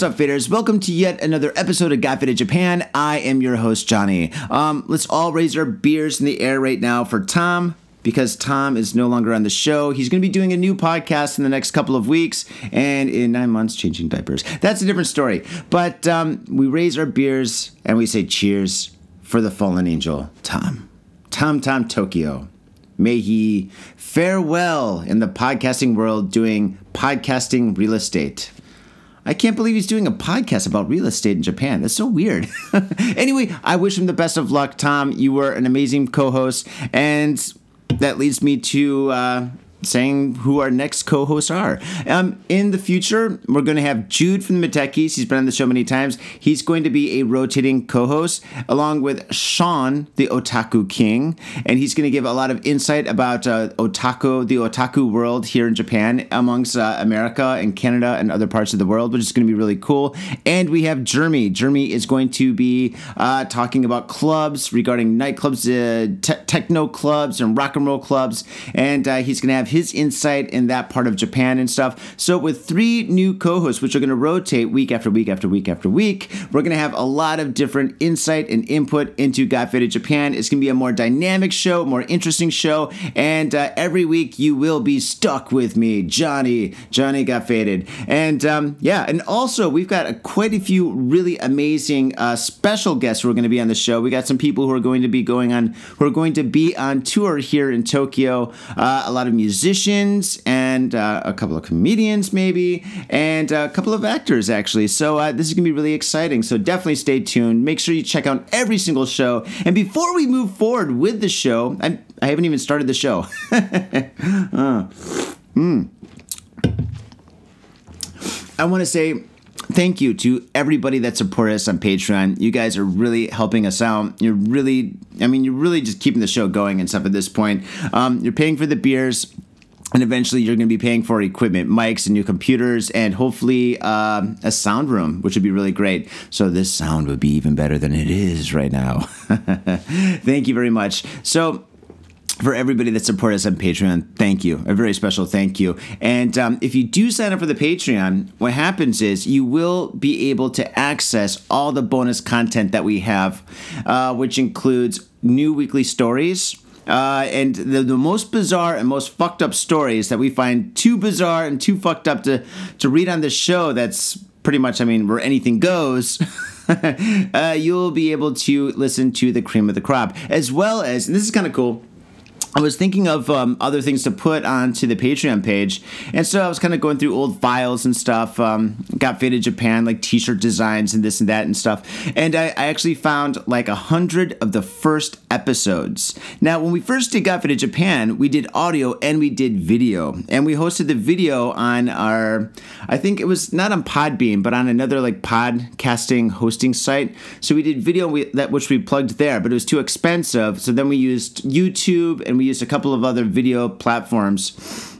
What's up, faders? Welcome to yet another episode of Got Faded Japan. I am your host, Johnny. Um, let's all raise our beers in the air right now for Tom because Tom is no longer on the show. He's going to be doing a new podcast in the next couple of weeks and in nine months changing diapers. That's a different story. But um, we raise our beers and we say cheers for the fallen angel, Tom. Tom Tom Tokyo. May he fare well in the podcasting world doing podcasting real estate. I can't believe he's doing a podcast about real estate in Japan. That's so weird. anyway, I wish him the best of luck, Tom. You were an amazing co host. And that leads me to uh, saying who our next co-hosts are. Um, in the future, we're going to have Jude from the Metekis. He's been on the show many times. He's going to be a rotating co-host along with Sean, the Otaku King, and he's going to give a lot of insight about uh, otaku, the otaku world here in Japan, amongst uh, America and Canada and other parts of the world, which is going to be really cool. And we have Jeremy. Jeremy is going to be uh, talking about clubs regarding nightclubs, uh, te- techno clubs, and rock and roll clubs, and uh, he's going to have his insight in that part of Japan and stuff. So, with three new co hosts, which are going to rotate week after week after week after week, we're going to have a lot of different insight and input into Got Japan. It's going to be a more dynamic show, more interesting show, and uh, every week you will be stuck with me, Johnny. Johnny Got Faded. And um, yeah, and also we've got a, quite a few really amazing uh, special guests who are going to be on the show. We got some people who are going to be going on, who are going to be on tour here in Tokyo, uh, a lot of musicians musicians and uh, a couple of comedians, maybe, and a couple of actors, actually. So uh, this is going to be really exciting. So definitely stay tuned. Make sure you check out every single show. And before we move forward with the show, I, I haven't even started the show. uh, mm. I want to say thank you to everybody that supported us on Patreon. You guys are really helping us out. You're really, I mean, you're really just keeping the show going and stuff at this point. Um, you're paying for the beers and eventually you're going to be paying for equipment mics and new computers and hopefully uh, a sound room which would be really great so this sound would be even better than it is right now thank you very much so for everybody that supported us on Patreon, thank you. A very special thank you. And um, if you do sign up for the Patreon, what happens is you will be able to access all the bonus content that we have, uh, which includes new weekly stories uh, and the, the most bizarre and most fucked up stories that we find too bizarre and too fucked up to, to read on this show that's pretty much, I mean, where anything goes. uh, you'll be able to listen to the cream of the crop, as well as, and this is kind of cool I was thinking of um, other things to put onto the Patreon page, and so I was kind of going through old files and stuff. Um, got faded Japan, like T-shirt designs and this and that and stuff. And I, I actually found like a hundred of the first episodes. Now, when we first did Got Faded Japan, we did audio and we did video, and we hosted the video on our, I think it was not on Podbean, but on another like podcasting hosting site. So we did video we, that which we plugged there, but it was too expensive. So then we used YouTube and we used a couple of other video platforms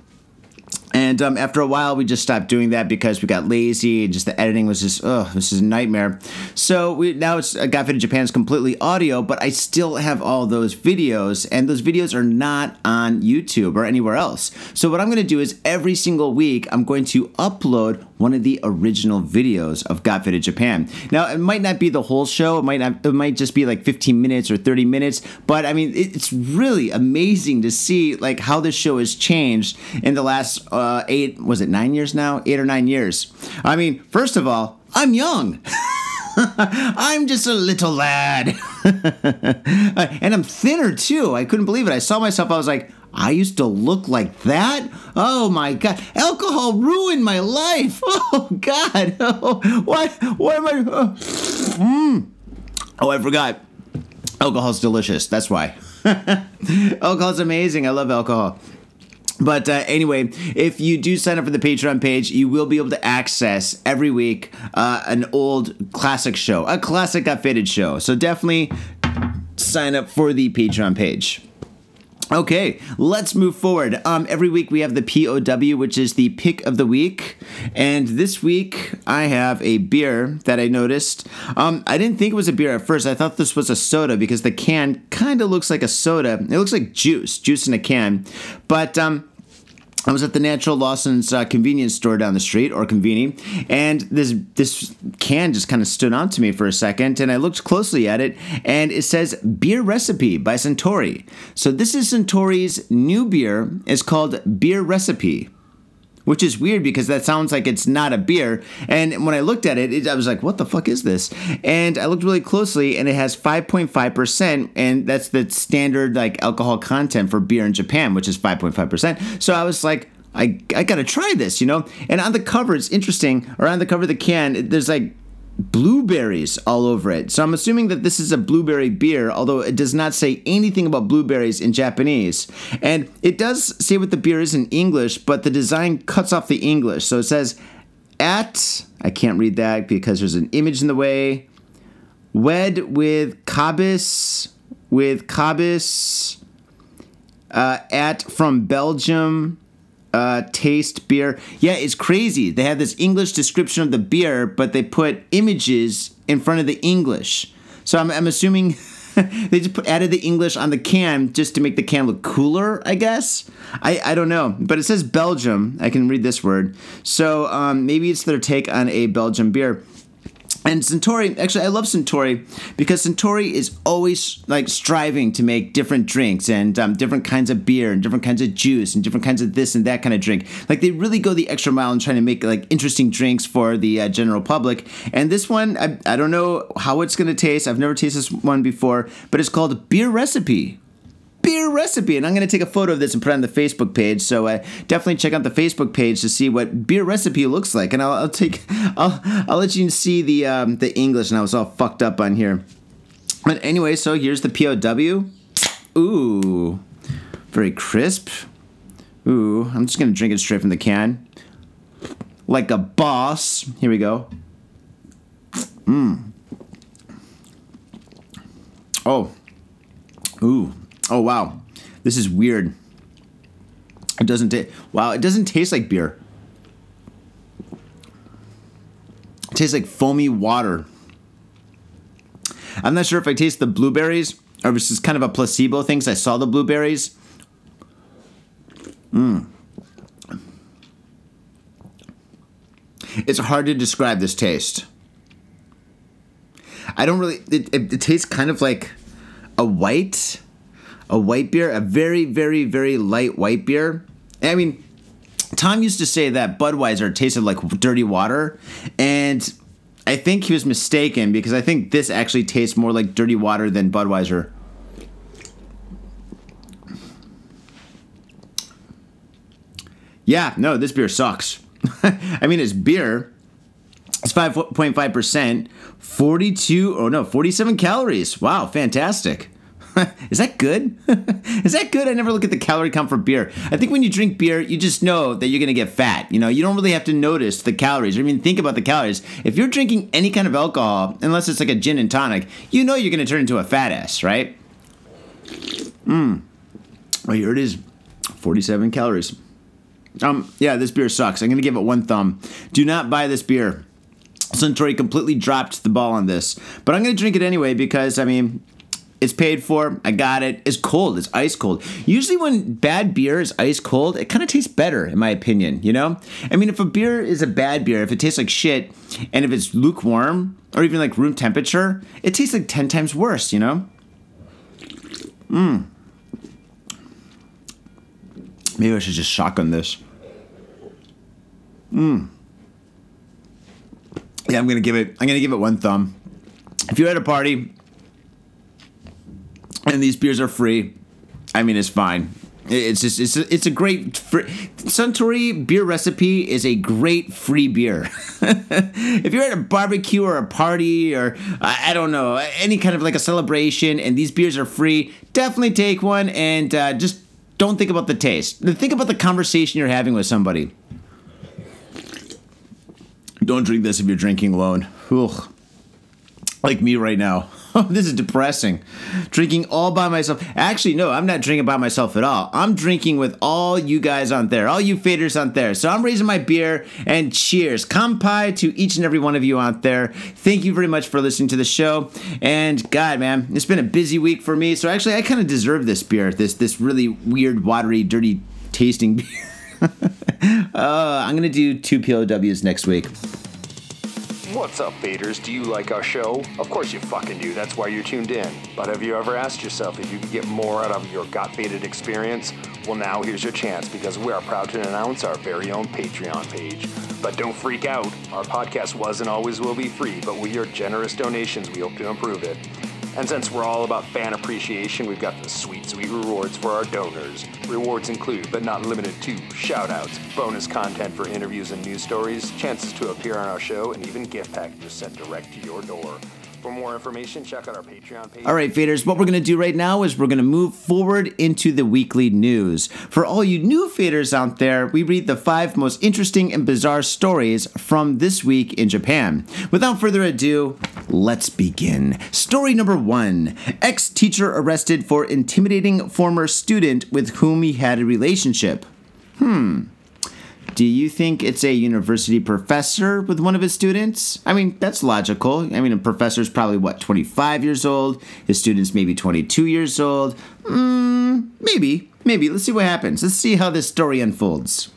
and um, after a while, we just stopped doing that because we got lazy. And just the editing was just, oh, this is a nightmare. So we now it's uh, Got Faded Japan is completely audio, but I still have all those videos, and those videos are not on YouTube or anywhere else. So what I'm going to do is every single week, I'm going to upload one of the original videos of Got Faded Japan. Now, it might not be the whole show. It might not. It might just be like 15 minutes or 30 minutes. But I mean, it's really amazing to see like how this show has changed in the last. Uh, eight, was it nine years now? Eight or nine years. I mean, first of all, I'm young. I'm just a little lad. and I'm thinner too. I couldn't believe it. I saw myself, I was like, I used to look like that? Oh my god. Alcohol ruined my life. Oh god. Oh, what? why am I uh, mm. Oh, I forgot. Alcohol's delicious. That's why. Alcohol's amazing. I love alcohol. But uh, anyway, if you do sign up for the Patreon page, you will be able to access every week uh, an old classic show, a classic got faded show. So definitely sign up for the Patreon page. Okay, let's move forward. Um, every week we have the POW, which is the pick of the week. And this week I have a beer that I noticed. Um, I didn't think it was a beer at first. I thought this was a soda because the can kind of looks like a soda. It looks like juice, juice in a can. But um, I was at the Natural Lawson's uh, convenience store down the street, or Conveni, and this this can just kind of stood out to me for a second, and I looked closely at it, and it says "Beer Recipe" by Suntory. So this is Suntory's new beer. It's called Beer Recipe which is weird because that sounds like it's not a beer. And when I looked at it, it, I was like, what the fuck is this? And I looked really closely and it has 5.5%, and that's the standard like alcohol content for beer in Japan, which is 5.5%. So I was like, I, I gotta try this, you know? And on the cover, it's interesting, Around the cover of the can, there's like blueberries all over it. So I'm assuming that this is a blueberry beer, although it does not say anything about blueberries in Japanese. And it does say what the beer is in English, but the design cuts off the English. So it says at, I can't read that because there's an image in the way, wed with Cobus, with Cobus, uh, at from Belgium uh, taste beer. Yeah, it's crazy. They have this English description of the beer, but they put images in front of the English. So I'm, I'm assuming they just put, added the English on the can just to make the can look cooler, I guess. I, I don't know. But it says Belgium. I can read this word. So um, maybe it's their take on a Belgian beer. And Suntory, actually, I love Suntory because Suntory is always like striving to make different drinks and um, different kinds of beer and different kinds of juice and different kinds of this and that kind of drink. Like they really go the extra mile in trying to make like interesting drinks for the uh, general public. And this one, I, I don't know how it's going to taste. I've never tasted this one before, but it's called Beer Recipe beer recipe. And I'm going to take a photo of this and put it on the Facebook page. So uh, definitely check out the Facebook page to see what beer recipe looks like. And I'll, I'll take, I'll, I'll let you see the um, the English. And I was all fucked up on here. But anyway, so here's the POW. Ooh, very crisp. Ooh, I'm just gonna drink it straight from the can, like a boss. Here we go. Mmm. Oh. Ooh. Oh wow, this is weird. It doesn't taste. Wow, it doesn't taste like beer. It tastes like foamy water. I'm not sure if I taste the blueberries or if this is kind of a placebo thing. Cause I saw the blueberries. Mmm. It's hard to describe this taste. I don't really. It, it, it tastes kind of like a white a white beer, a very, very, very light white beer. I mean, Tom used to say that Budweiser tasted like dirty water, and I think he was mistaken because I think this actually tastes more like dirty water than Budweiser. Yeah, no, this beer sucks. I mean, it's beer. It's 5.5%, 42, oh no, 47 calories. Wow, fantastic. is that good? is that good? I never look at the calorie count for beer. I think when you drink beer, you just know that you're going to get fat. You know, you don't really have to notice the calories or even think about the calories. If you're drinking any kind of alcohol, unless it's like a gin and tonic, you know you're going to turn into a fat ass, right? Mmm. Oh, here it is 47 calories. Um, yeah, this beer sucks. I'm going to give it one thumb. Do not buy this beer. Suntory completely dropped the ball on this. But I'm going to drink it anyway because, I mean, it's paid for. I got it. It's cold. It's ice cold. Usually, when bad beer is ice cold, it kind of tastes better, in my opinion. You know, I mean, if a beer is a bad beer, if it tastes like shit, and if it's lukewarm or even like room temperature, it tastes like ten times worse. You know. Mmm. Maybe I should just shotgun this. Mmm. Yeah, I'm gonna give it. I'm gonna give it one thumb. If you're at a party and these beers are free. I mean, it's fine. It's just it's a, it's a great free, Suntory beer recipe is a great free beer. if you're at a barbecue or a party or I don't know any kind of like a celebration and these beers are free, definitely take one and uh, just don't think about the taste. Think about the conversation you're having with somebody. Don't drink this if you're drinking alone. Ugh. Like me right now. This is depressing. Drinking all by myself. Actually, no, I'm not drinking by myself at all. I'm drinking with all you guys on there, all you faders on there. So I'm raising my beer and cheers. Kampai to each and every one of you out there. Thank you very much for listening to the show. And God, man, it's been a busy week for me. So actually, I kind of deserve this beer. This this really weird, watery, dirty tasting beer. uh, I'm gonna do two POWs next week. What's up, faders? Do you like our show? Of course you fucking do. That's why you're tuned in. But have you ever asked yourself if you could get more out of your got faded experience? Well, now here's your chance because we are proud to announce our very own Patreon page. But don't freak out. Our podcast was and always will be free, but with your generous donations, we hope to improve it. And since we're all about fan appreciation, we've got the sweet, sweet rewards for our donors. Rewards include, but not limited to, shoutouts, bonus content for interviews and news stories, chances to appear on our show, and even gift packages sent direct to your door. For more information, check out our Patreon page. All right, faders, what we're going to do right now is we're going to move forward into the weekly news. For all you new faders out there, we read the five most interesting and bizarre stories from this week in Japan. Without further ado, let's begin. Story number one Ex teacher arrested for intimidating former student with whom he had a relationship. Hmm. Do you think it's a university professor with one of his students? I mean, that's logical. I mean, a professor's probably, what, 25 years old? His student's maybe 22 years old? Hmm, maybe. Maybe. Let's see what happens. Let's see how this story unfolds.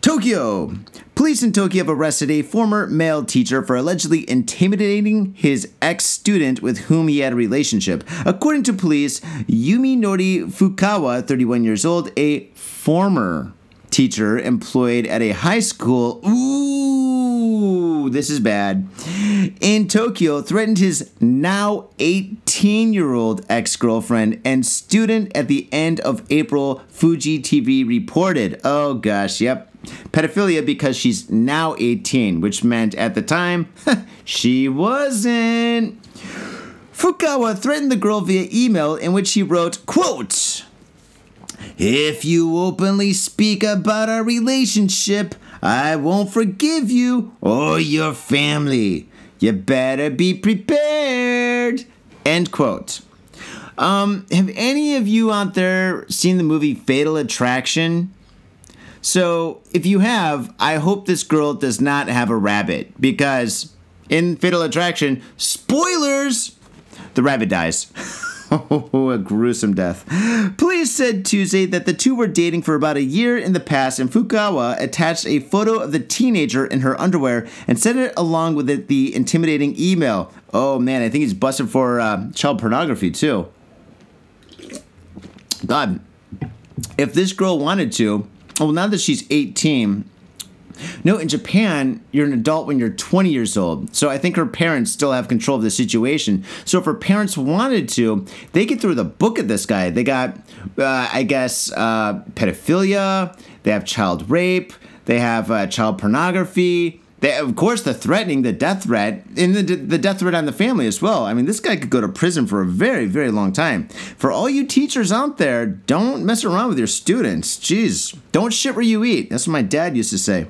Tokyo. Police in Tokyo have arrested a former male teacher for allegedly intimidating his ex student with whom he had a relationship. According to police, Yumi Nori Fukawa, 31 years old, a former teacher employed at a high school. Ooh, this is bad. In Tokyo, threatened his now 18 year old ex girlfriend and student at the end of April, Fuji TV reported. Oh gosh, yep. Pedophilia because she's now 18, which meant at the time, she wasn't. Fukawa threatened the girl via email in which he wrote, quote, if you openly speak about our relationship, I won't forgive you or your family. You better be prepared. End quote. Um, have any of you out there seen the movie Fatal Attraction? So, if you have, I hope this girl does not have a rabbit because in Fatal Attraction, spoilers, the rabbit dies. Oh, a gruesome death. Police said Tuesday that the two were dating for about a year in the past, and Fukawa attached a photo of the teenager in her underwear and sent it along with it, the intimidating email. Oh man, I think he's busted for uh, child pornography too. God, if this girl wanted to, well, now that she's 18, no, in Japan, you're an adult when you're 20 years old. So I think her parents still have control of the situation. So if her parents wanted to, they could throw the book at this guy. They got, uh, I guess, uh, pedophilia, they have child rape, they have uh, child pornography. They, of course, the threatening, the death threat, and the, the death threat on the family as well. I mean, this guy could go to prison for a very, very long time. For all you teachers out there, don't mess around with your students. Jeez, don't shit where you eat. That's what my dad used to say.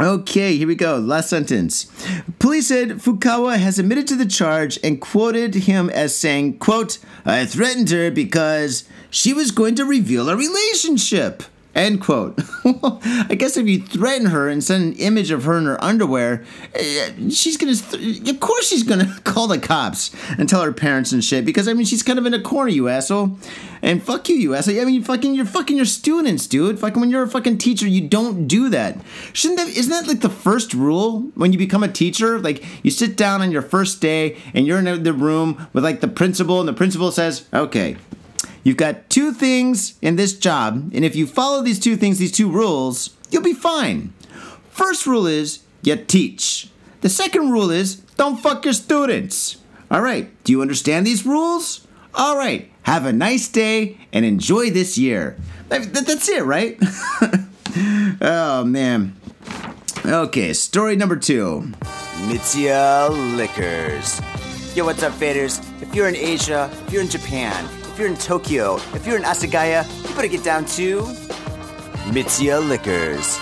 Okay, here we go. Last sentence. Police said Fukawa has admitted to the charge and quoted him as saying, quote, I threatened her because she was going to reveal a relationship. End quote. I guess if you threaten her and send an image of her in her underwear, eh, she's gonna. Th- of course, she's gonna call the cops and tell her parents and shit. Because I mean, she's kind of in a corner, you asshole. And fuck you, you asshole. I mean, fucking, you're fucking your students, dude. Fucking when you're a fucking teacher, you don't do that. Shouldn't that? Isn't that like the first rule when you become a teacher? Like you sit down on your first day and you're in the room with like the principal, and the principal says, "Okay, You've got two things in this job, and if you follow these two things, these two rules, you'll be fine. First rule is you teach. The second rule is don't fuck your students. All right, do you understand these rules? All right, have a nice day and enjoy this year. That's it, right? oh, man. Okay, story number two Mitsuya Liquors. Yo, what's up, faders? If you're in Asia, if you're in Japan, if you're in Tokyo, if you're in Asagaya, you better get down to Mitsuya Liquors.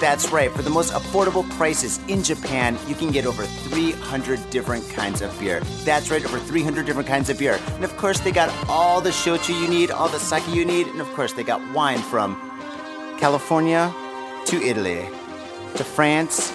That's right, for the most affordable prices in Japan, you can get over 300 different kinds of beer. That's right, over 300 different kinds of beer. And of course, they got all the shochu you need, all the sake you need, and of course, they got wine from California to Italy to France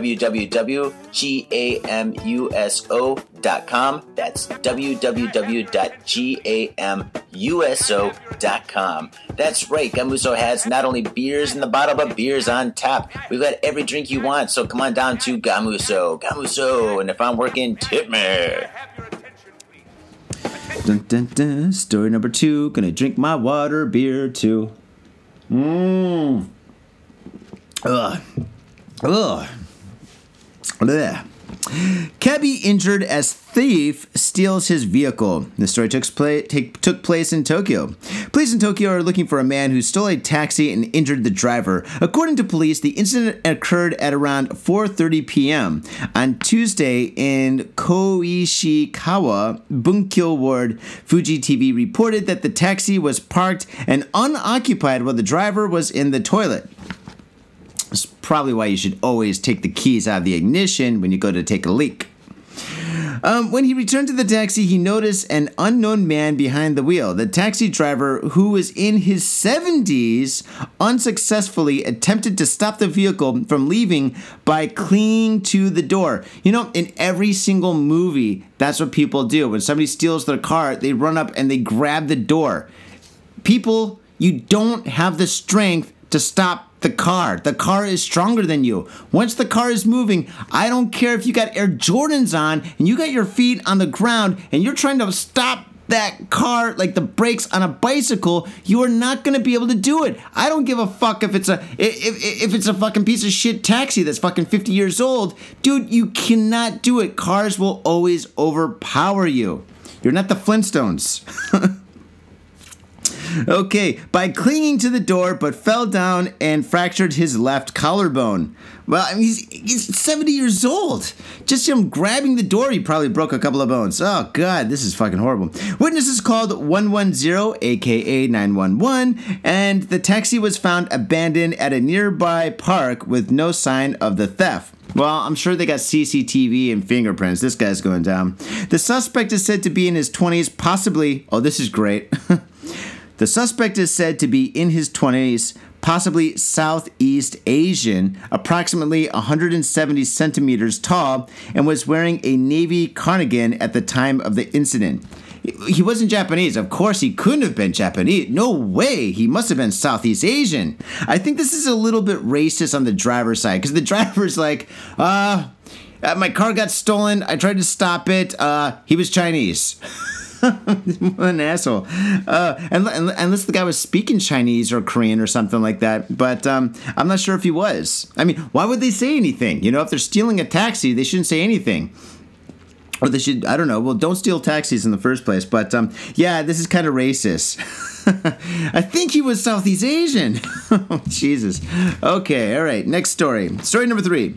www.gamuso.com. That's www.gamuso.com. That's right, Gamuso has not only beers in the bottle, but beers on tap. We've got every drink you want, so come on down to Gamuso. Gamuso, and if I'm working, tip me. Dun, dun, dun. Story number two. Gonna drink my water beer too. Mmm. Ugh. Ugh. Blech. Cabby injured as thief steals his vehicle. The story took, take, took place in Tokyo. Police in Tokyo are looking for a man who stole a taxi and injured the driver. According to police, the incident occurred at around 4:30 p.m. on Tuesday in Koishikawa, Bunkyo Ward. Fuji TV reported that the taxi was parked and unoccupied while the driver was in the toilet. That's probably why you should always take the keys out of the ignition when you go to take a leak. Um, when he returned to the taxi, he noticed an unknown man behind the wheel. The taxi driver, who was in his 70s, unsuccessfully attempted to stop the vehicle from leaving by clinging to the door. You know, in every single movie, that's what people do. When somebody steals their car, they run up and they grab the door. People, you don't have the strength to stop the car. The car is stronger than you. Once the car is moving, I don't care if you got Air Jordans on and you got your feet on the ground and you're trying to stop that car like the brakes on a bicycle you are not going to be able to do it. I don't give a fuck if it's a if, if it's a fucking piece of shit taxi that's fucking 50 years old. Dude you cannot do it. Cars will always overpower you. You're not the flintstones Okay, by clinging to the door, but fell down and fractured his left collarbone. Well, I mean, he's, he's 70 years old. Just him grabbing the door, he probably broke a couple of bones. Oh, God, this is fucking horrible. Witnesses called 110, aka 911, and the taxi was found abandoned at a nearby park with no sign of the theft. Well, I'm sure they got CCTV and fingerprints. This guy's going down. The suspect is said to be in his 20s, possibly. Oh, this is great. The suspect is said to be in his 20s, possibly Southeast Asian, approximately 170 centimeters tall, and was wearing a navy cardigan at the time of the incident. He wasn't Japanese. Of course, he couldn't have been Japanese. No way. He must have been Southeast Asian. I think this is a little bit racist on the driver's side because the driver's like, uh, my car got stolen. I tried to stop it. Uh, he was Chinese. what an asshole. Uh, and, and, unless the guy was speaking Chinese or Korean or something like that. But um, I'm not sure if he was. I mean, why would they say anything? You know, if they're stealing a taxi, they shouldn't say anything. Or they should, I don't know. Well, don't steal taxis in the first place. But um, yeah, this is kind of racist. I think he was Southeast Asian. Jesus. Okay, all right. Next story. Story number three.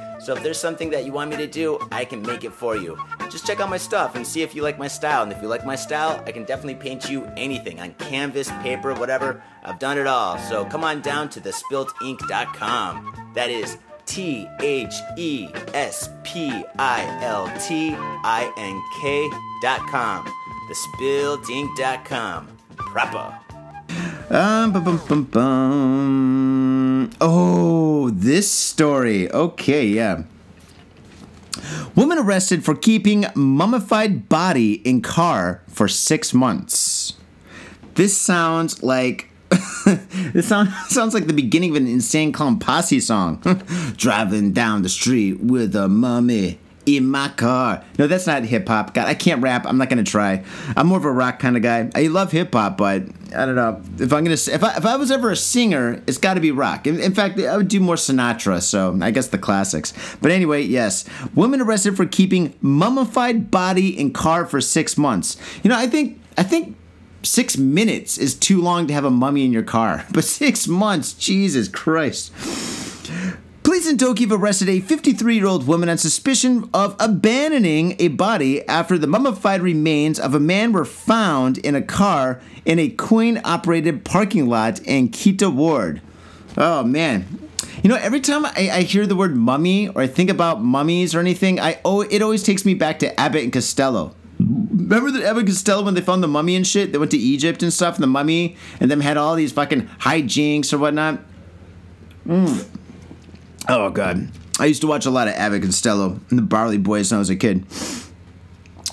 So if there's something that you want me to do, I can make it for you. Just check out my stuff and see if you like my style. And if you like my style, I can definitely paint you anything on canvas, paper, whatever. I've done it all. So come on down to thespiltink.com. That is T H E S P I L T I N K dot com. Thespiltink.com. Proper. Um, bum, bum, bum, bum. Oh, this story. Okay, yeah. Woman arrested for keeping mummified body in car for six months. This sounds like this sound, sounds like the beginning of an insane clown posse song. Driving down the street with a mummy in my car. No, that's not hip hop. God, I can't rap. I'm not gonna try. I'm more of a rock kind of guy. I love hip hop, but I don't know if I'm gonna. If I, if I was ever a singer, it's got to be rock. In, in, fact, I would do more Sinatra. So I guess the classics. But anyway, yes, woman arrested for keeping mummified body in car for six months. You know, I think I think six minutes is too long to have a mummy in your car, but six months, Jesus Christ. Police in Tokyo have arrested a 53 year old woman on suspicion of abandoning a body after the mummified remains of a man were found in a car in a coin operated parking lot in Kita Ward. Oh man. You know, every time I, I, hear the word mummy or I think about mummies or anything, I oh, it always takes me back to Abbott and Costello. Remember the Abbott and Costello when they found the mummy and shit? They went to Egypt and stuff, and the mummy, and them had all these fucking hijinks or whatnot. Mm. Oh god, I used to watch a lot of Abbott Costello and the Bowery Boys when I was a kid.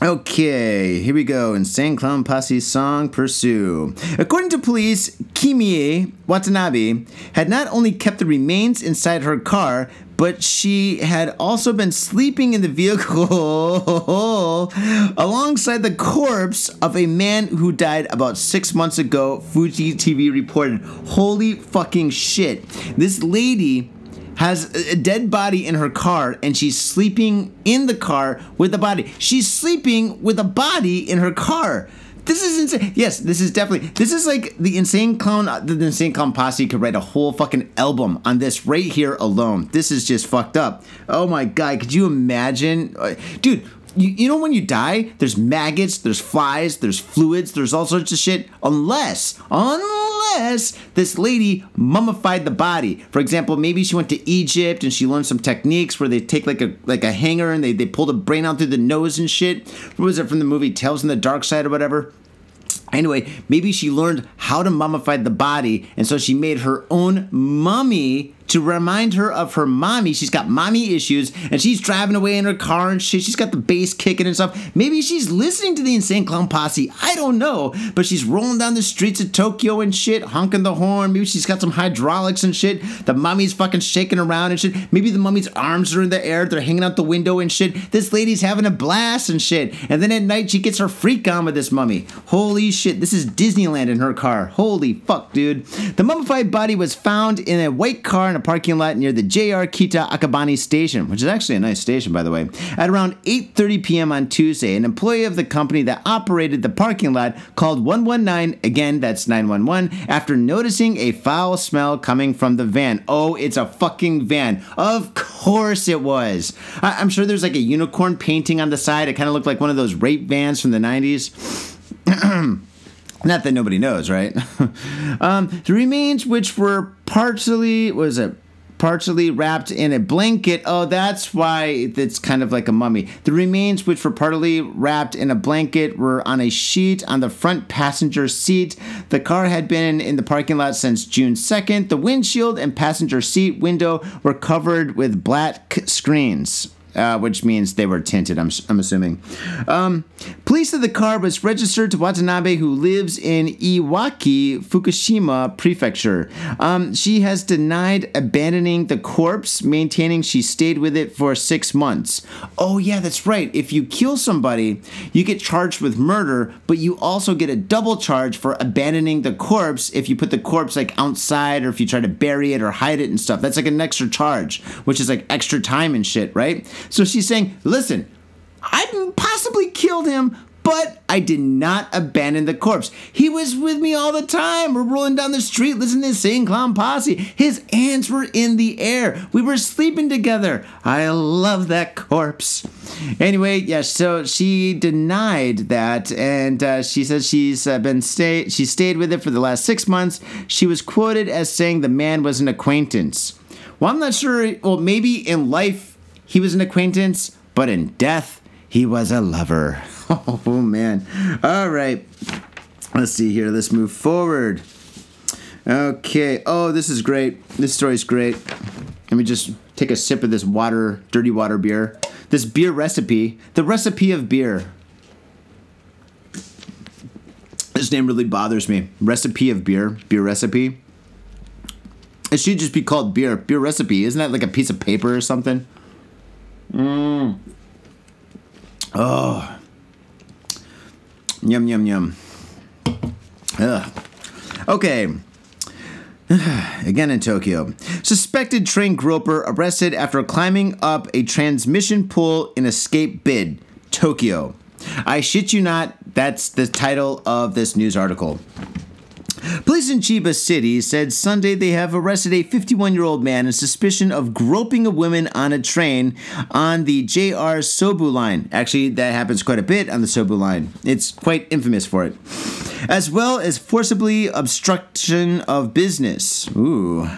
Okay, here we go. Insane Clown Posse's song Pursue. According to police, Kimie Watanabe had not only kept the remains inside her car, but she had also been sleeping in the vehicle alongside the corpse of a man who died about six months ago, Fuji TV reported. Holy fucking shit. This lady has a dead body in her car and she's sleeping in the car with the body. She's sleeping with a body in her car. This is insane. Yes, this is definitely. This is like the insane clown. The insane clown posse could write a whole fucking album on this right here alone. This is just fucked up. Oh my god, could you imagine, uh, dude? You, you know when you die, there's maggots, there's flies, there's fluids, there's all sorts of shit. Unless, unless this lady mummified the body. For example, maybe she went to Egypt and she learned some techniques where they take like a like a hanger and they, they pull the brain out through the nose and shit. What was it from the movie Tales from the Dark Side or whatever? Anyway, maybe she learned how to mummify the body, and so she made her own mummy to remind her of her mommy. She's got mommy issues and she's driving away in her car and shit. She's got the bass kicking and stuff. Maybe she's listening to the Insane Clown Posse. I don't know. But she's rolling down the streets of Tokyo and shit, honking the horn. Maybe she's got some hydraulics and shit. The mummy's fucking shaking around and shit. Maybe the mummy's arms are in the air. They're hanging out the window and shit. This lady's having a blast and shit. And then at night she gets her freak on with this mummy. Holy shit. This is Disneyland in her car. Holy fuck, dude. The mummified body was found in a white car a parking lot near the JR Kita Akabane station, which is actually a nice station, by the way. At around 8:30 p.m. on Tuesday, an employee of the company that operated the parking lot called 119. Again, that's 911. After noticing a foul smell coming from the van. Oh, it's a fucking van. Of course it was. I- am sure there's like a unicorn painting on the side. It kind of looked like one of those rape vans from the 90s. Not that nobody knows, right? um, the remains, which were partially, was it partially wrapped in a blanket. Oh, that's why it's kind of like a mummy. The remains, which were partly wrapped in a blanket, were on a sheet on the front passenger seat. The car had been in the parking lot since June 2nd. The windshield and passenger seat window were covered with black screens uh, which means they were tinted, I'm, I'm assuming. Um, police said the car was registered to Watanabe, who lives in Iwaki, Fukushima Prefecture. Um, she has denied abandoning the corpse, maintaining she stayed with it for six months. Oh, yeah, that's right. If you kill somebody, you get charged with murder, but you also get a double charge for abandoning the corpse if you put the corpse like outside or if you try to bury it or hide it and stuff. That's like an extra charge, which is like extra time and shit, right? So she's saying, listen, I possibly killed him, But I did not abandon the corpse. He was with me all the time. We're rolling down the street listening to Insane Clown Posse. His hands were in the air. We were sleeping together. I love that corpse. Anyway, yeah, so she denied that, and uh, she says she's uh, been stay she stayed with it for the last six months. She was quoted as saying the man was an acquaintance. Well, I'm not sure. Well, maybe in life he was an acquaintance, but in death he was a lover. Oh man. All right. Let's see here. Let's move forward. Okay. Oh, this is great. This story's great. Let me just take a sip of this water, dirty water beer. This beer recipe, the recipe of beer. This name really bothers me. Recipe of beer, beer recipe. It should just be called beer, beer recipe. Isn't that like a piece of paper or something? Mmm. Oh. Yum, yum, yum. Ugh. Okay. Again in Tokyo. Suspected train groper arrested after climbing up a transmission pole in escape bid. Tokyo. I shit you not, that's the title of this news article. Police in Chiba City said Sunday they have arrested a 51 year old man in suspicion of groping a woman on a train on the JR Sobu line. Actually, that happens quite a bit on the Sobu line. It's quite infamous for it. As well as forcibly obstruction of business. Ooh.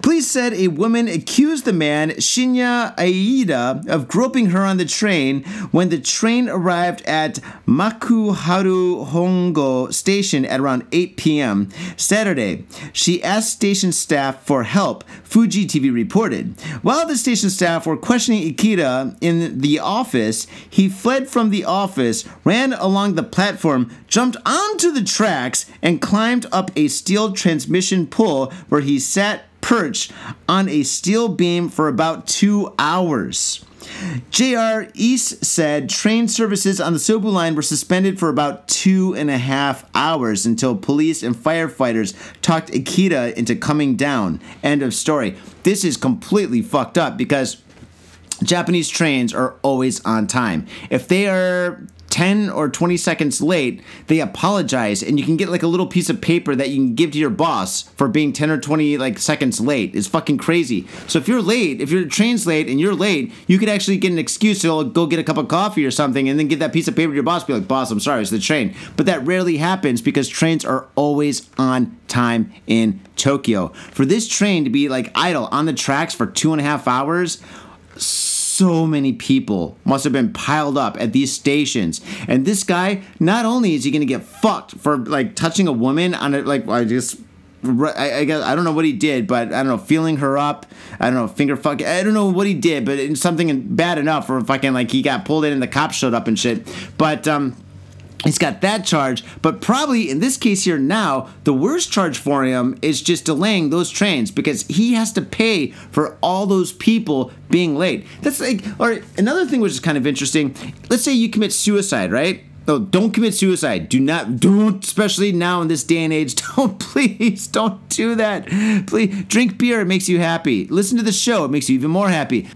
Police said a woman accused the man, Shinya Aida, of groping her on the train when the train arrived at Makuhari Hongo station at around 8 p.m. Saturday. She asked station staff for help, Fuji TV reported. While the station staff were questioning Ikeda in the office, he fled from the office, ran along the platform, jumped onto the tracks, and climbed up a steel transmission pole where he sat perched on a steel beam for about two hours. JR East said train services on the Sobu line were suspended for about two and a half hours until police and firefighters talked Akita into coming down. End of story. This is completely fucked up because Japanese trains are always on time. If they are 10 or 20 seconds late, they apologize and you can get like a little piece of paper that you can give to your boss for being 10 or 20 like seconds late. It's fucking crazy. So if you're late, if your train's late and you're late, you could actually get an excuse to go get a cup of coffee or something and then get that piece of paper to your boss be like, "Boss, I'm sorry, it's the train." But that rarely happens because trains are always on time in Tokyo. For this train to be like idle on the tracks for two and a half hours, many people must have been piled up at these stations. And this guy, not only is he to get fucked for like touching a woman on it, like I just. I, I guess I don't know what he did, but I don't know, feeling her up. I don't know, finger fuck. I don't know what he did, but something bad enough for fucking like he got pulled in and the cops showed up and shit. But um, He's got that charge, but probably in this case here now, the worst charge for him is just delaying those trains because he has to pay for all those people being late. That's like, or another thing which is kind of interesting. Let's say you commit suicide, right? No, don't commit suicide. Do not, don't, especially now in this day and age. Don't, please, don't do that. Please, drink beer. It makes you happy. Listen to the show. It makes you even more happy.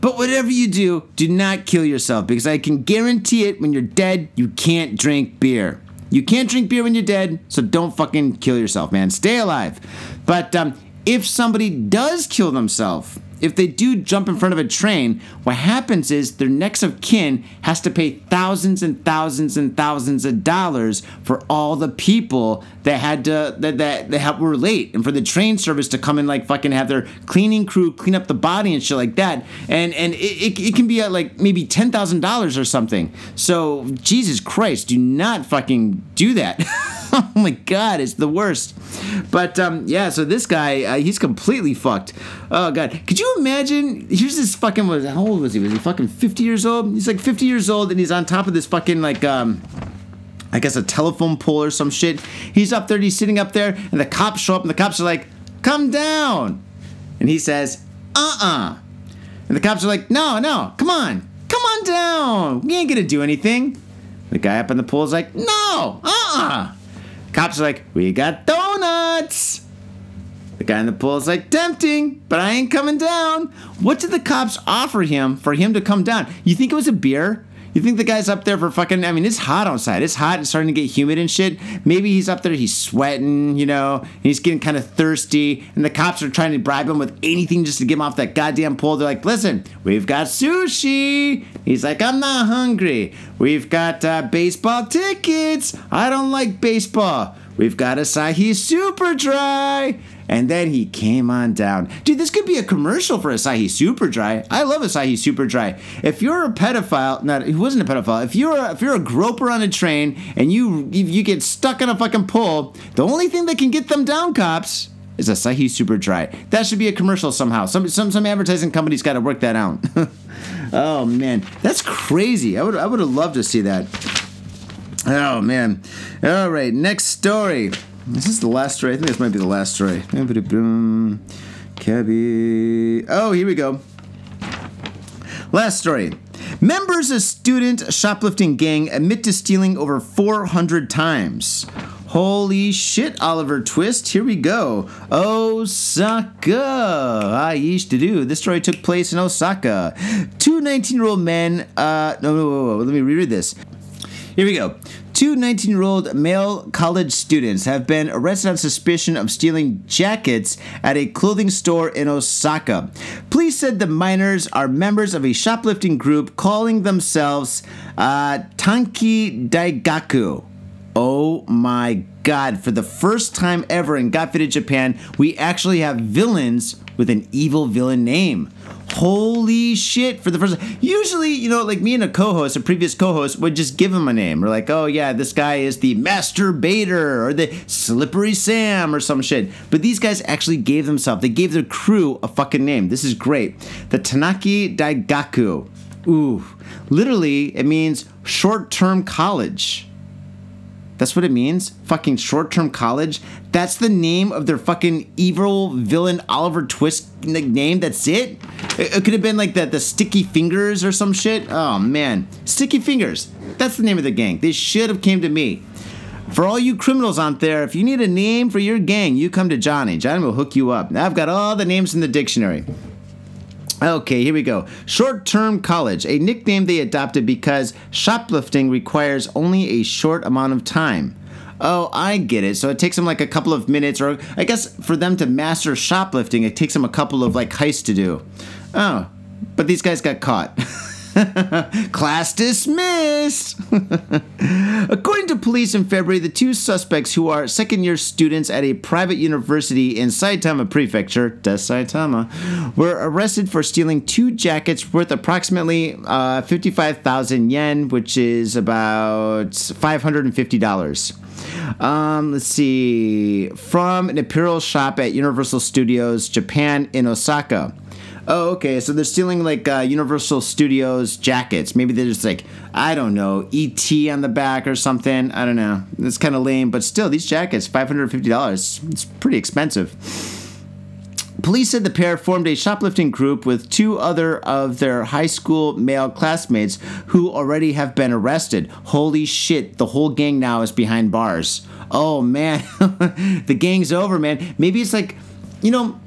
But whatever you do, do not kill yourself because I can guarantee it when you're dead, you can't drink beer. You can't drink beer when you're dead, so don't fucking kill yourself, man. Stay alive. But um, if somebody does kill themselves, if they do jump in front of a train, what happens is their next of kin has to pay thousands and thousands and thousands of dollars for all the people that had to that that, that were late, and for the train service to come and like fucking have their cleaning crew clean up the body and shit like that. And and it, it, it can be at like maybe ten thousand dollars or something. So Jesus Christ, do not fucking do that. oh my god, it's the worst. But um, yeah, so this guy, uh, he's completely fucked. Oh god, could you imagine? Here's this fucking how old was he? Was he fucking fifty years old? He's like fifty years old, and he's on top of this fucking like um. I guess a telephone pole or some shit. He's up there, he's sitting up there, and the cops show up, and the cops are like, "Come down," and he says, "Uh uh," and the cops are like, "No, no, come on, come on down. We ain't gonna do anything." The guy up on the pole is like, "No, uh uh." Cops are like, we got donuts. The guy in the pool is like, tempting, but I ain't coming down. What did the cops offer him for him to come down? You think it was a beer? You think the guy's up there for fucking? I mean, it's hot outside. It's hot. It's starting to get humid and shit. Maybe he's up there. He's sweating. You know, he's getting kind of thirsty, and the cops are trying to bribe him with anything just to get him off that goddamn pole. They're like, "Listen, we've got sushi." He's like, "I'm not hungry. We've got uh, baseball tickets. I don't like baseball. We've got Asahi Super Dry." And then he came on down. Dude, this could be a commercial for Asahi Super Dry. I love Asahi Super Dry. If you're a pedophile, not he wasn't a pedophile. If you're a, if you're a groper on a train and you you get stuck on a fucking pole, the only thing that can get them down, cops, is Asahi Super Dry. That should be a commercial somehow. Some some some advertising company's got to work that out. oh man, that's crazy. I would I would have loved to see that. Oh man. All right, next story. This is the last story? I think this might be the last story. Cabby. Oh, here we go. Last story. Members of student shoplifting gang admit to stealing over 400 times. Holy shit, Oliver Twist. Here we go. Osaka. I used to do. This story took place in Osaka. Two 19 year old men. Uh, no, no, no, no, let me reread this. Here we go. Two 19 year old male college students have been arrested on suspicion of stealing jackets at a clothing store in Osaka. Police said the minors are members of a shoplifting group calling themselves uh, Tanki Daigaku. Oh my god, for the first time ever in Got Faded Japan, we actually have villains with an evil villain name. Holy shit, for the first Usually, you know, like me and a co host, a previous co host, would just give him a name. We're like, oh yeah, this guy is the Masturbator or the Slippery Sam or some shit. But these guys actually gave themselves, they gave their crew a fucking name. This is great. The Tanaki Daigaku. Ooh. Literally, it means short term college. That's what it means? Fucking short term college? That's the name of their fucking evil villain Oliver Twist name? That's it? It, could have been like the, the Sticky Fingers or some shit. Oh man. Sticky Fingers. That's the name of the gang. They should have came to me. For all you criminals out there, if you need a name for your gang, you come to Johnny. Johnny will hook you up. I've got all the names in the dictionary. Okay, here we go. Short term college, a nickname they adopted because shoplifting requires only a short amount of time. Oh, I get it. So it takes them like a couple of minutes, or I guess for them to master shoplifting, it takes them a couple of like heists to do. Oh, but these guys got caught. Class dismissed. According to police in February, the two suspects, who are second year students at a private university in Saitama Prefecture, des Saitama, were arrested for stealing two jackets worth approximately uh, 55,000 yen, which is about $550. Um, let's see. From an apparel shop at Universal Studios Japan in Osaka. Oh, okay. So they're stealing like uh, Universal Studios jackets. Maybe they're just like, I don't know, ET on the back or something. I don't know. It's kind of lame, but still, these jackets, $550. It's pretty expensive. Police said the pair formed a shoplifting group with two other of their high school male classmates who already have been arrested. Holy shit, the whole gang now is behind bars. Oh man, the gang's over, man. Maybe it's like, you know,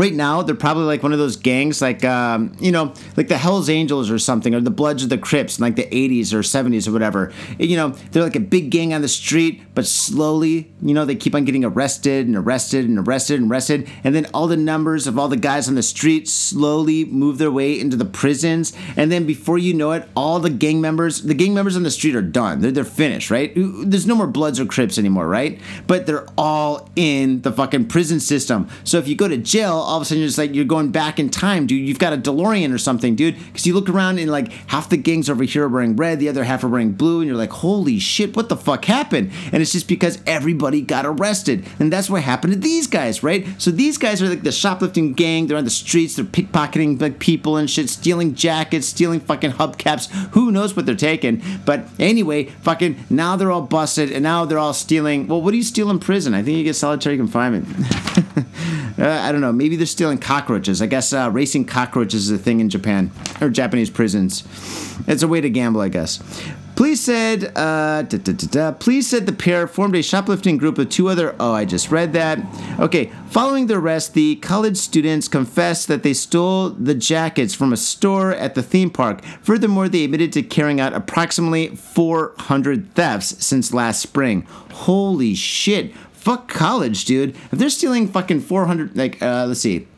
right now they're probably like one of those gangs like um, you know like the hells angels or something or the bloods of the crips in like the 80s or 70s or whatever. You know they're like a big gang on the street but slowly you know they keep on getting arrested and arrested and arrested and arrested. And then all the numbers of all the guys on the street slowly move their way into the prisons. And then before you know it all the gang members the gang members on the street are done. They're, they're finished right? There's no more bloods or crips anymore right? But they're all in the fucking prison system. So if you go to jail all of a sudden you're just like you're going back in time, dude. You've got a DeLorean or something, dude. Because you look around and like half the gangs over here are wearing red, the other half are wearing blue, and you're like, holy shit, what the fuck happened? And it's just because everybody got arrested, and that's what happened to these guys, right? So these guys are like the shoplifting gang. They're on the streets, they're pickpocketing like people and shit, stealing jackets, stealing fucking hubcaps. Who knows what they're taking? But anyway, fucking now they're all busted, and now they're all stealing. Well, what do you steal in prison? I think you get solitary confinement. uh, I don't know. Maybe they're stealing cockroaches. I guess uh, racing cockroaches is a thing in Japan or Japanese prisons. It's a way to gamble, I guess. Police said, uh, da, da, da. Police said the pair formed a shoplifting group of two other. Oh, I just read that. Okay. Following the arrest, the college students confessed that they stole the jackets from a store at the theme park. Furthermore, they admitted to carrying out approximately 400 thefts since last spring. Holy shit. Fuck college, dude. If they're stealing fucking 400, like, uh, let's see,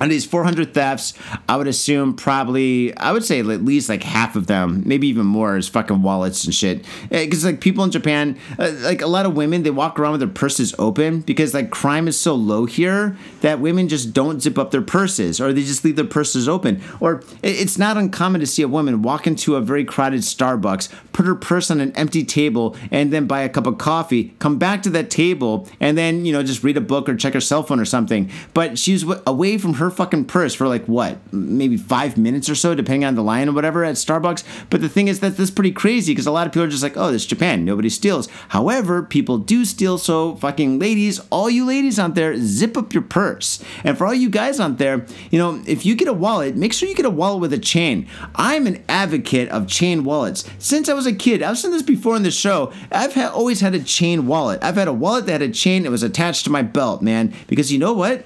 on these 400 thefts, I would assume probably, I would say at least like half of them, maybe even more, is fucking wallets and shit. Because like people in Japan, uh, like a lot of women, they walk around with their purses open because like crime is so low here that women just don't zip up their purses or they just leave their purses open. Or it's not uncommon to see a woman walk into a very crowded Starbucks, put her purse on an empty table, and then buy a cup of coffee, come back to that table, and then, you know, just read a book or check her cell phone or something. But she's away from her her fucking purse for like what, maybe five minutes or so, depending on the line or whatever at Starbucks. But the thing is that that's pretty crazy because a lot of people are just like, oh, this Japan, nobody steals. However, people do steal. So fucking ladies, all you ladies out there, zip up your purse. And for all you guys out there, you know, if you get a wallet, make sure you get a wallet with a chain. I'm an advocate of chain wallets. Since I was a kid, I've said this before in the show. I've ha- always had a chain wallet. I've had a wallet that had a chain that was attached to my belt, man. Because you know what?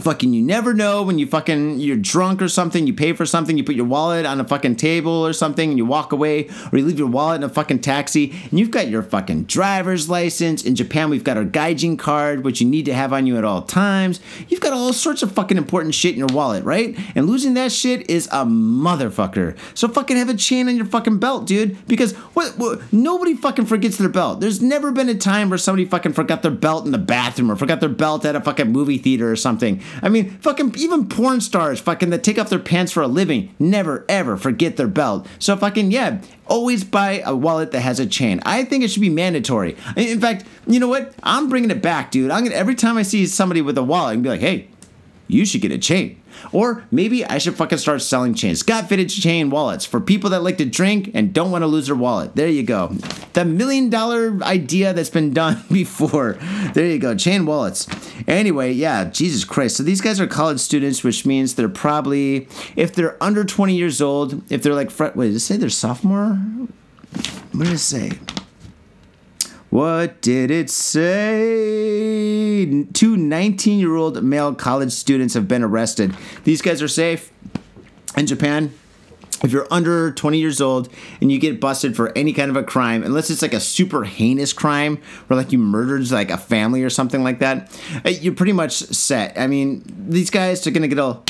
Fucking you never know when you fucking you're drunk or something you pay for something you put your wallet on a fucking table or something and you walk away or you leave your wallet in a fucking taxi and you've got your fucking driver's license. In japan we've got our gaijin card which you need to have on you at all times. You've got all sorts of fucking important shit in your wallet right? And losing that shit is a motherfucker. So fucking have a chain on your fucking belt dude because what, what nobody fucking forgets their belt. There's never been a time where somebody fucking forgot their belt in the bathroom or forgot their belt at a fucking movie theater or something I mean, fucking even porn stars fucking that take off their pants for a living never ever forget their belt. So fucking yeah, always buy a wallet that has a chain. I think it should be mandatory. In fact, you know what? I'm bringing it back, dude. I'm gonna every time I see somebody with a wallet, I'm gonna be like, hey, you should get a chain. Or maybe I should fucking start selling chains. Got Faded chain wallets for people that like to drink and don't want to lose their wallet. There you go. The million dollar idea that's been done before. There you go. Chain wallets. Anyway, yeah, Jesus Christ. So these guys are college students, which means they're probably, if they're under 20 years old, if they're like, wait, did it say they're sophomore? What did it say? What did it say? Two 19 year old male college students have been arrested. These guys are safe in Japan. If you're under 20 years old and you get busted for any kind of a crime, unless it's like a super heinous crime where like you murdered like a family or something like that, eh, you're pretty much set. I mean, these guys are gonna get a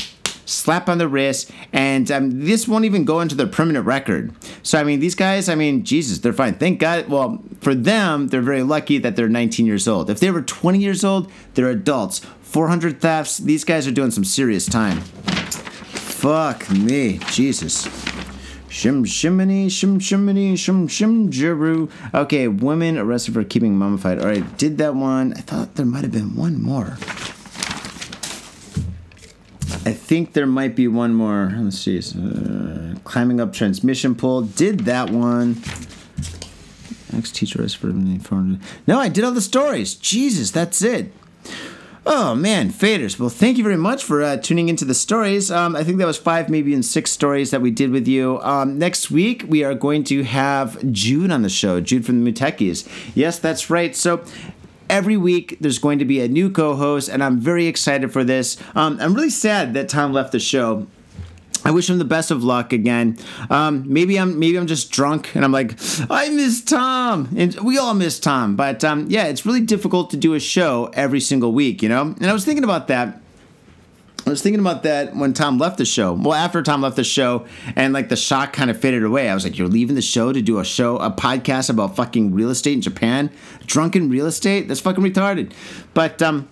slap on the wrist, and um, this won't even go into their permanent record. So, I mean, these guys, I mean, Jesus, they're fine. Thank God. Well, for them, they're very lucky that they're 19 years old. If they were 20 years old, they're adults. 400 thefts, these guys are doing some serious time. Fuck me, Jesus. Shim shiminy, shim shiminy, shim shim jiru. Okay, women arrested for keeping mummified. All right, did that one. I thought there might have been one more. I think there might be one more. Let's see. Uh, climbing up transmission pole. Did that one. Ex teacher is for No, I did all the stories. Jesus, that's it. Oh man, faders. Well, thank you very much for uh, tuning into the stories. Um, I think that was five, maybe in six stories that we did with you. Um, next week we are going to have Jude on the show. Jude from the Mutekis. Yes, that's right. So every week there's going to be a new co-host and i'm very excited for this um, i'm really sad that tom left the show I wish him the best of luck again. Um, maybe I'm maybe I'm just drunk and I'm like I miss Tom, and we all miss Tom. But um, yeah, it's really difficult to do a show every single week, you know. And I was thinking about that I was thinking about that when Tom left the show. Well, after Tom left the show and like the shock kind of faded away, I was like, You're leaving the show to do a show, a podcast about fucking real estate in Japan? Drunken real estate? That's fucking retarded. But, um,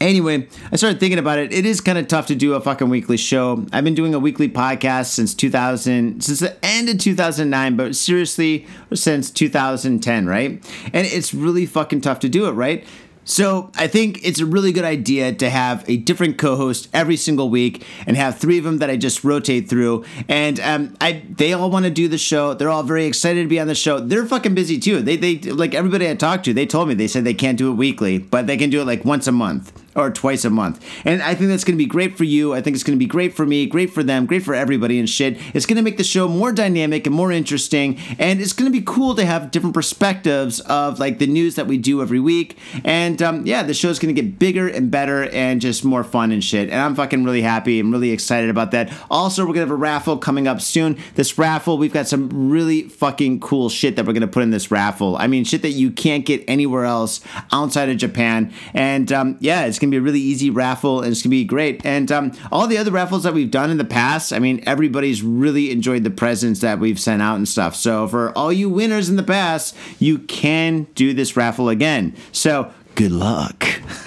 Anyway, I started thinking about it. It is kind of tough to do a fucking weekly show. I've been doing a weekly podcast since 2000, since the end of 2009, but seriously, since 2010, right? And it's really fucking tough to do it, right? So I think it's a really good idea to have a different co-host every single week and have three of them that I just rotate through. And um, I they all want to do the show. They're all very excited to be on the show. They're fucking busy too. They they like everybody I talked to. They told me they said they can't do it weekly, but they can do it like once a month or twice a month. And I think that's going to be great for you. I think it's going to be great for me, great for them, great for everybody and shit. It's going to make the show more dynamic and more interesting. And it's going to be cool to have different perspectives of like the news that we do every week. And um, yeah, the show's going to get bigger and better and just more fun and shit. And I'm fucking really happy. I'm really excited about that. Also, we're going to have a raffle coming up soon. This raffle, we've got some really fucking cool shit that we're going to put in this raffle. I mean, shit that you can't get anywhere else outside of Japan. And um, yeah, it's going to be a really easy raffle and it's going to be great. And um, all the other raffles that we've done in the past, I mean, everybody's really enjoyed the presents that we've sent out and stuff. So for all you winners in the past, you can do this raffle again. So good luck.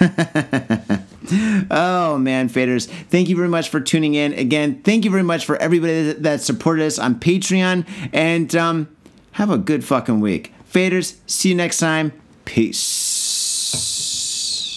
oh man, faders! Thank you very much for tuning in. Again, thank you very much for everybody that supported us on Patreon, and um, have a good fucking week, faders. See you next time. Peace.